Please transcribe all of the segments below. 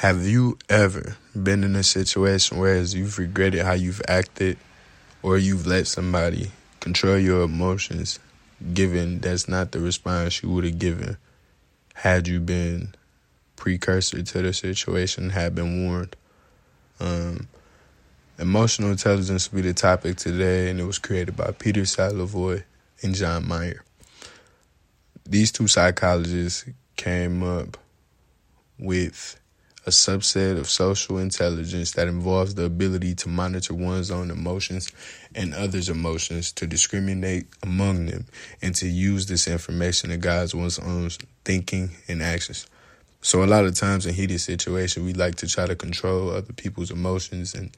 Have you ever been in a situation where you've regretted how you've acted or you've let somebody control your emotions, given that's not the response you would have given had you been precursor to the situation, had been warned? Um, emotional intelligence will be the topic today, and it was created by Peter Salovey and John Mayer. These two psychologists came up with a subset of social intelligence that involves the ability to monitor one's own emotions and others' emotions, to discriminate among them, and to use this information to guide one's own thinking and actions. So, a lot of times in heated situations, we like to try to control other people's emotions and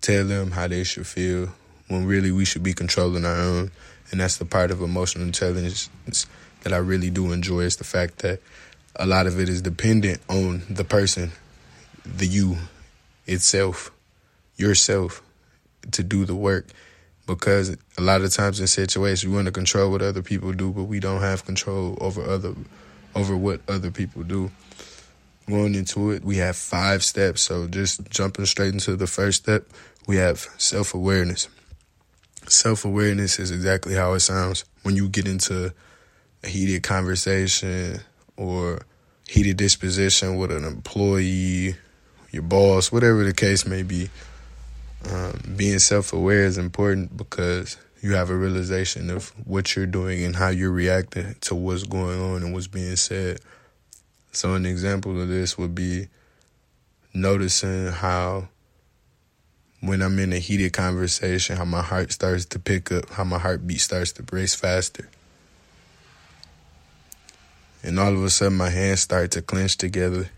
tell them how they should feel when really we should be controlling our own. And that's the part of emotional intelligence that I really do enjoy is the fact that a lot of it is dependent on the person the you itself, yourself, to do the work. Because a lot of times in situations we want to control what other people do, but we don't have control over other over what other people do. Going into it, we have five steps. So just jumping straight into the first step, we have self awareness. Self awareness is exactly how it sounds when you get into a heated conversation or heated disposition with an employee your boss, whatever the case may be. Um, being self aware is important because you have a realization of what you're doing and how you're reacting to what's going on and what's being said. So, an example of this would be noticing how, when I'm in a heated conversation, how my heart starts to pick up, how my heartbeat starts to race faster. And all of a sudden, my hands start to clench together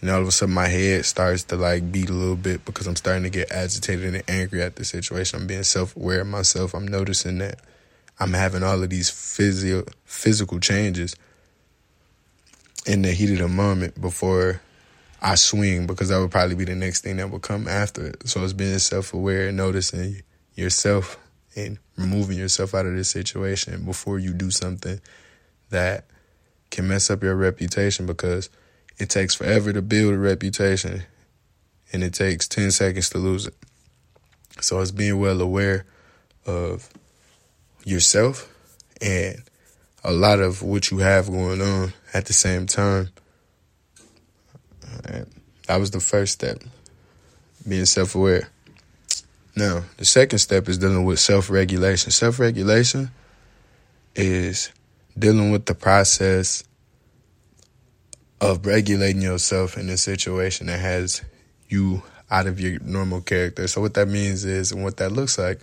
and all of a sudden my head starts to like beat a little bit because I'm starting to get agitated and angry at the situation. I'm being self aware of myself. I'm noticing that I'm having all of these physio physical changes in the heat of the moment before I swing because that would probably be the next thing that would come after it. So it's being self aware and noticing yourself and removing yourself out of this situation before you do something that can mess up your reputation because it takes forever to build a reputation and it takes 10 seconds to lose it. So it's being well aware of yourself and a lot of what you have going on at the same time. That was the first step, being self aware. Now, the second step is dealing with self regulation. Self regulation is dealing with the process of regulating yourself in a situation that has you out of your normal character. So what that means is, and what that looks like,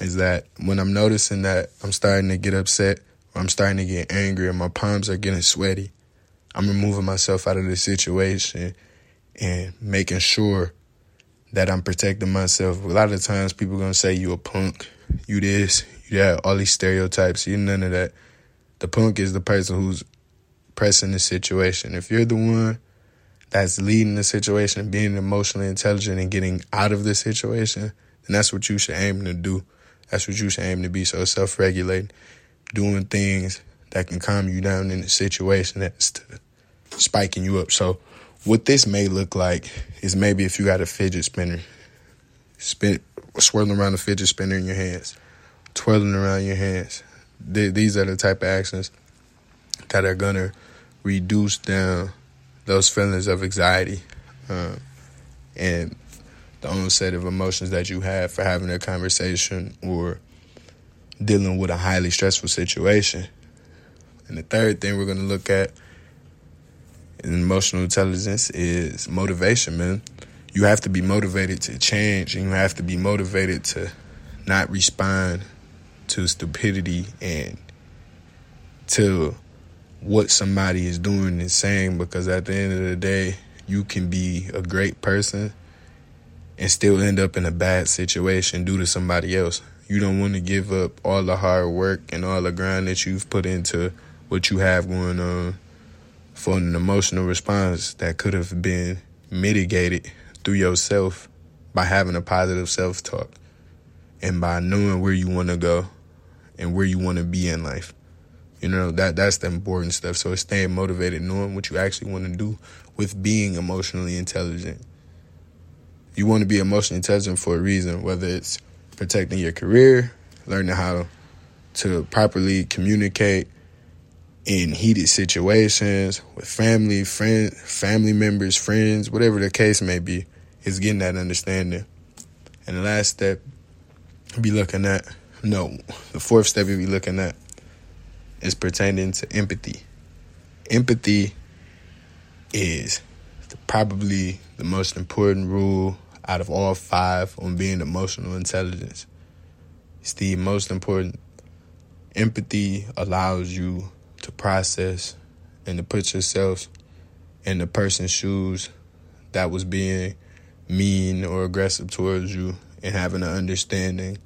is that when I'm noticing that I'm starting to get upset, or I'm starting to get angry, and my palms are getting sweaty, I'm removing myself out of the situation and making sure that I'm protecting myself. A lot of times, people gonna say you a punk, you this, you that, all these stereotypes. You none of that. The punk is the person who's pressing the situation. If you're the one that's leading the situation, being emotionally intelligent and getting out of the situation, then that's what you should aim to do. That's what you should aim to be. So self regulating, doing things that can calm you down in a situation that's spiking you up. So what this may look like is maybe if you got a fidget spinner, spin swirling around a fidget spinner in your hands, twirling around your hands. These are the type of actions that are gonna reduce down those feelings of anxiety um, and the onset of emotions that you have for having a conversation or dealing with a highly stressful situation. And the third thing we're to look at in emotional intelligence is motivation, man. You have to be motivated to change and you have to be motivated to not respond to stupidity and to what somebody is doing and saying because at the end of the day, you can be a great person and still end up in a bad situation due to somebody else. You don't want to give up all the hard work and all the grind that you've put into what you have going on for an emotional response that could have been mitigated through yourself by having a positive self talk and by knowing where you want to go and where you want to be in life. You know, that that's the important stuff. So it's staying motivated, knowing what you actually want to do with being emotionally intelligent. You want to be emotionally intelligent for a reason, whether it's protecting your career, learning how to properly communicate in heated situations with family, friend, family members, friends, whatever the case may be, is getting that understanding. And the last step, be looking at no, the fourth step we be looking at is pertaining to empathy. Empathy is probably the most important rule out of all five on being emotional intelligence. It's the most important. Empathy allows you to process and to put yourself in the person's shoes that was being mean or aggressive towards you and having an understanding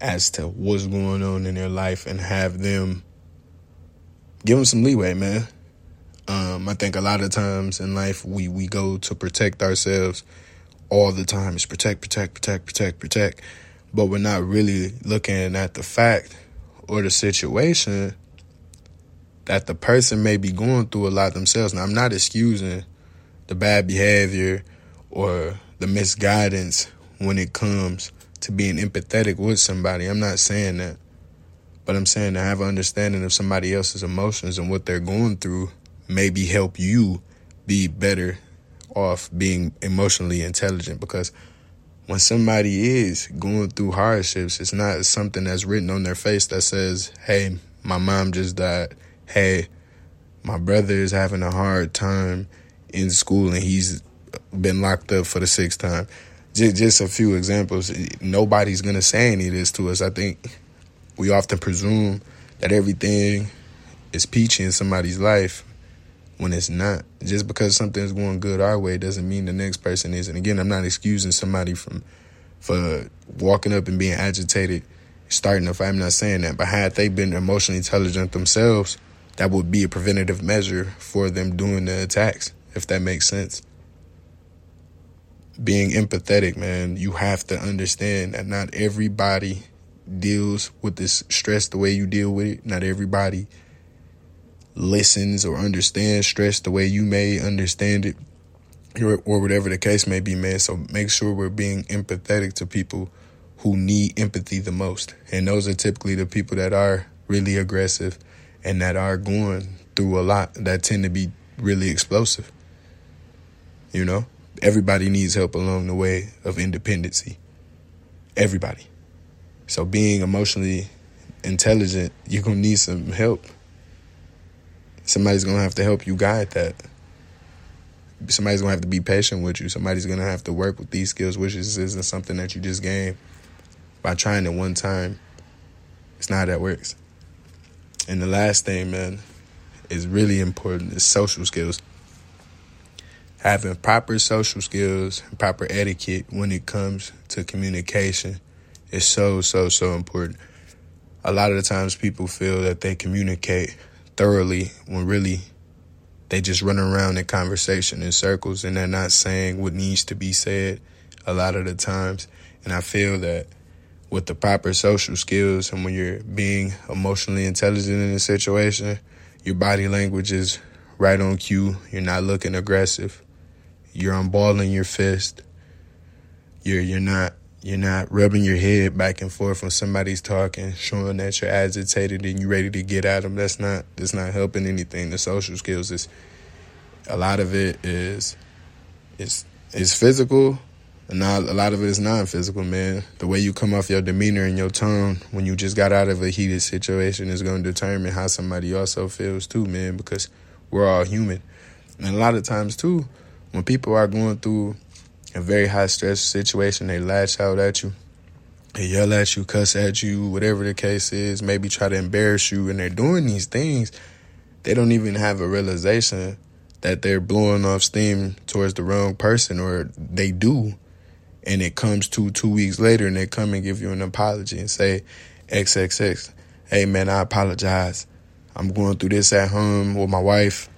as to what's going on in their life and have them give them some leeway, man. Um, I think a lot of times in life we we go to protect ourselves all the time. It's protect, protect, protect, protect, protect. But we're not really looking at the fact or the situation that the person may be going through a lot themselves. Now I'm not excusing the bad behavior or the misguidance when it comes to being empathetic with somebody. I'm not saying that. But I'm saying to have an understanding of somebody else's emotions and what they're going through maybe help you be better off being emotionally intelligent because when somebody is going through hardships, it's not something that's written on their face that says, Hey, my mom just died. Hey, my brother is having a hard time in school and he's been locked up for the sixth time just, just a few examples. Nobody's gonna say any of this to us. I think we often presume that everything is peachy in somebody's life when it's not. Just because something's going good our way doesn't mean the next person is. And again, I'm not excusing somebody from for walking up and being agitated, starting a fight. I'm not saying that. But had they been emotionally intelligent themselves, that would be a preventative measure for them doing the attacks, if that makes sense being empathetic, man, you have to understand that not everybody deals with this stress the way you deal with it. Not everybody listens or understands stress the way you may understand it, or, whatever the case may be, man. So make sure we're being empathetic to people who need empathy the most. And those are typically the people that are really aggressive and that are going through a lot that tend to be really explosive. You know? Everybody needs help along the way of independency. Everybody. So being emotionally intelligent, you're gonna need some help. Somebody's gonna have to help you guide that. Somebody's gonna have to be patient with you. Somebody's gonna have to work with these skills, which isn't something that you just gain by trying it one time. It's not how that works. And the last thing, man, is really important is social skills having proper social skills and proper etiquette when it comes to communication is so so so important. A lot of the times people feel that they communicate thoroughly when really they just run around in conversation in circles and they're not saying what needs to be said a lot of the times. And I feel that with the proper social skills and when you're being emotionally intelligent in a situation, your body language is right on cue. You're not looking aggressive. You're unballing your fist. You're you're not you're not rubbing your head back and forth when somebody's talking, showing that you're agitated and you're ready to get at them. That's not that's not helping anything. The social skills is a lot of it is is is physical, and not, a lot of it is non-physical. Man, the way you come off your demeanor and your tone when you just got out of a heated situation is going to determine how somebody also feels too, man. Because we're all human, and a lot of times too when people are going through a very high stress situation, they lash out at you, they yell at you, cuss at you, whatever the case is, maybe try to embarrass you, and they're doing these things. They don't even have a realization that they're blowing off steam towards the wrong person, or they do, and it comes to two weeks later, and they come and give you an apology and say, XXX, hey man, I apologize. I'm going through this at home with my wife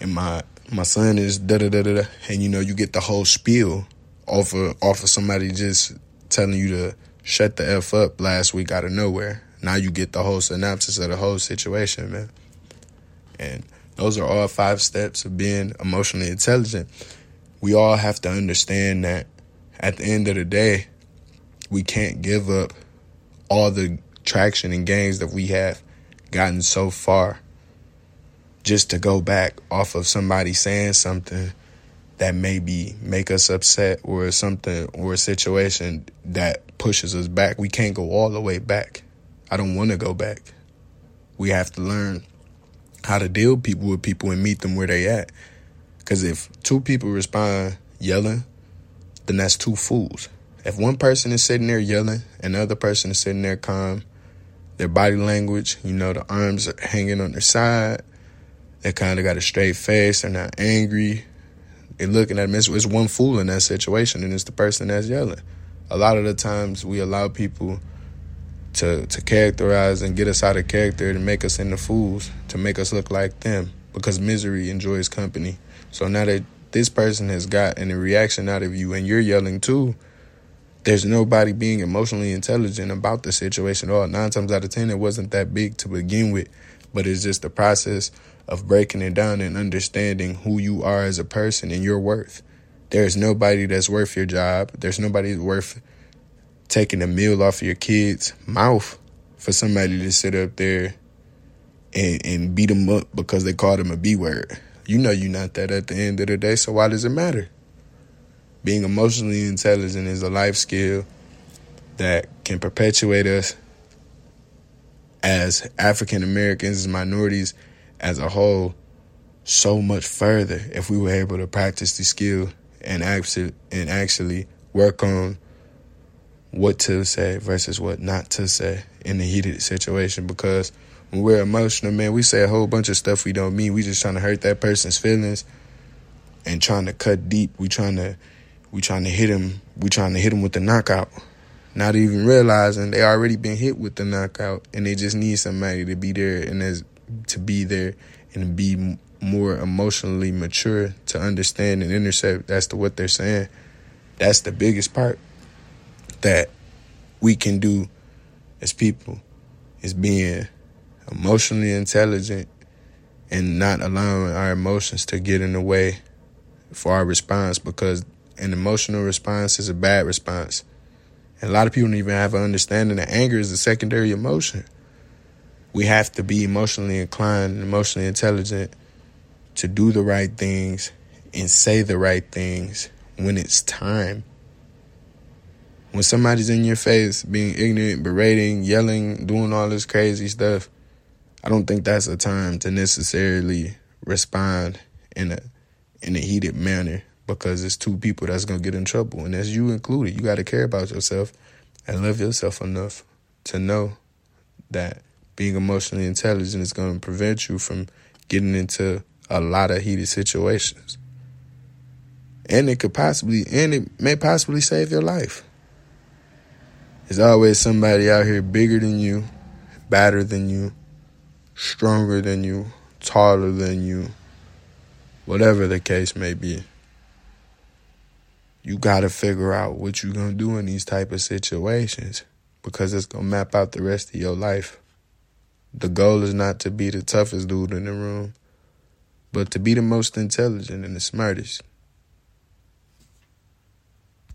and my my son is da da da da, and you know you get the whole spiel off of off of somebody just telling you to shut the f up last week out of nowhere. Now you get the whole synopsis of the whole situation, man. And those are all five steps of being emotionally intelligent. We all have to understand that at the end of the day, we can't give up all the traction and gains that we have gotten so far just to go back off of somebody saying something that maybe make us upset or something or a situation that pushes us back. We can't go all the way back. I don't want to go back. We have to learn how to deal people with people and meet them where they at. Cause if two people respond yelling, then that's two fools. If one person is sitting there yelling and the other person is sitting there calm, their body language, you know, the arms are hanging on their side, they kind of got a straight face, they're not angry, and looking at them. It's, it's one fool in that situation, and it's the person that's yelling. A lot of the times we allow people to to characterize and get us out of character to make us into fools, to make us look like them, because misery enjoys company. So now that this person has gotten a reaction out of you and you're yelling too, there's nobody being emotionally intelligent about the situation at all. Nine times out of ten, it wasn't that big to begin with, but it's just the process of breaking it down and understanding who you are as a person and your worth. There's nobody that's worth your job. There's nobody worth taking a meal off of your kid's mouth for somebody to sit up there and, and beat them up because they called them a B word. You know you're not that at the end of the day, so why does it matter? Being emotionally intelligent is a life skill that can perpetuate us as African Americans, as minorities, as a whole so much further if we were able to practice the skill and actually and actually work on what to say versus what not to say in a heated situation because when we're emotional, man, we say a whole bunch of stuff we don't mean. We just trying to hurt that person's feelings and trying to cut deep. We trying to we trying to hit him. We trying to hit him with the knockout. Not even realizing they already been hit with the knockout and they just need somebody to be there and as to be there and be more emotionally mature to understand and intercept that's the what they're saying. That's the biggest part that we can do as people is being emotionally intelligent and not allowing our emotions to get in the way for our response because an emotional response is a bad response. And a lot of people don't even have an understanding that anger is a secondary emotion we have to be emotionally inclined emotionally intelligent to do the right things and say the right things when it's time. When somebody's in your face being ignorant, berating, yelling, doing all this crazy stuff, I don't think that's a time to necessarily respond in a in a heated manner because it's two people that's gonna get in trouble, and that's you included. You got to care about yourself and love yourself enough to know that being emotionally intelligent is going to prevent you from getting into a lot of heated situations. And it could possibly, and it may possibly save your life. There's always somebody out here bigger than you, badder than you, stronger than you, taller than you, whatever the case may be. You got to figure out what you're going to do in these type of situations because it's going to map out the rest of your life. The goal is not to be the toughest dude in the room, but to be the most intelligent and the smartest.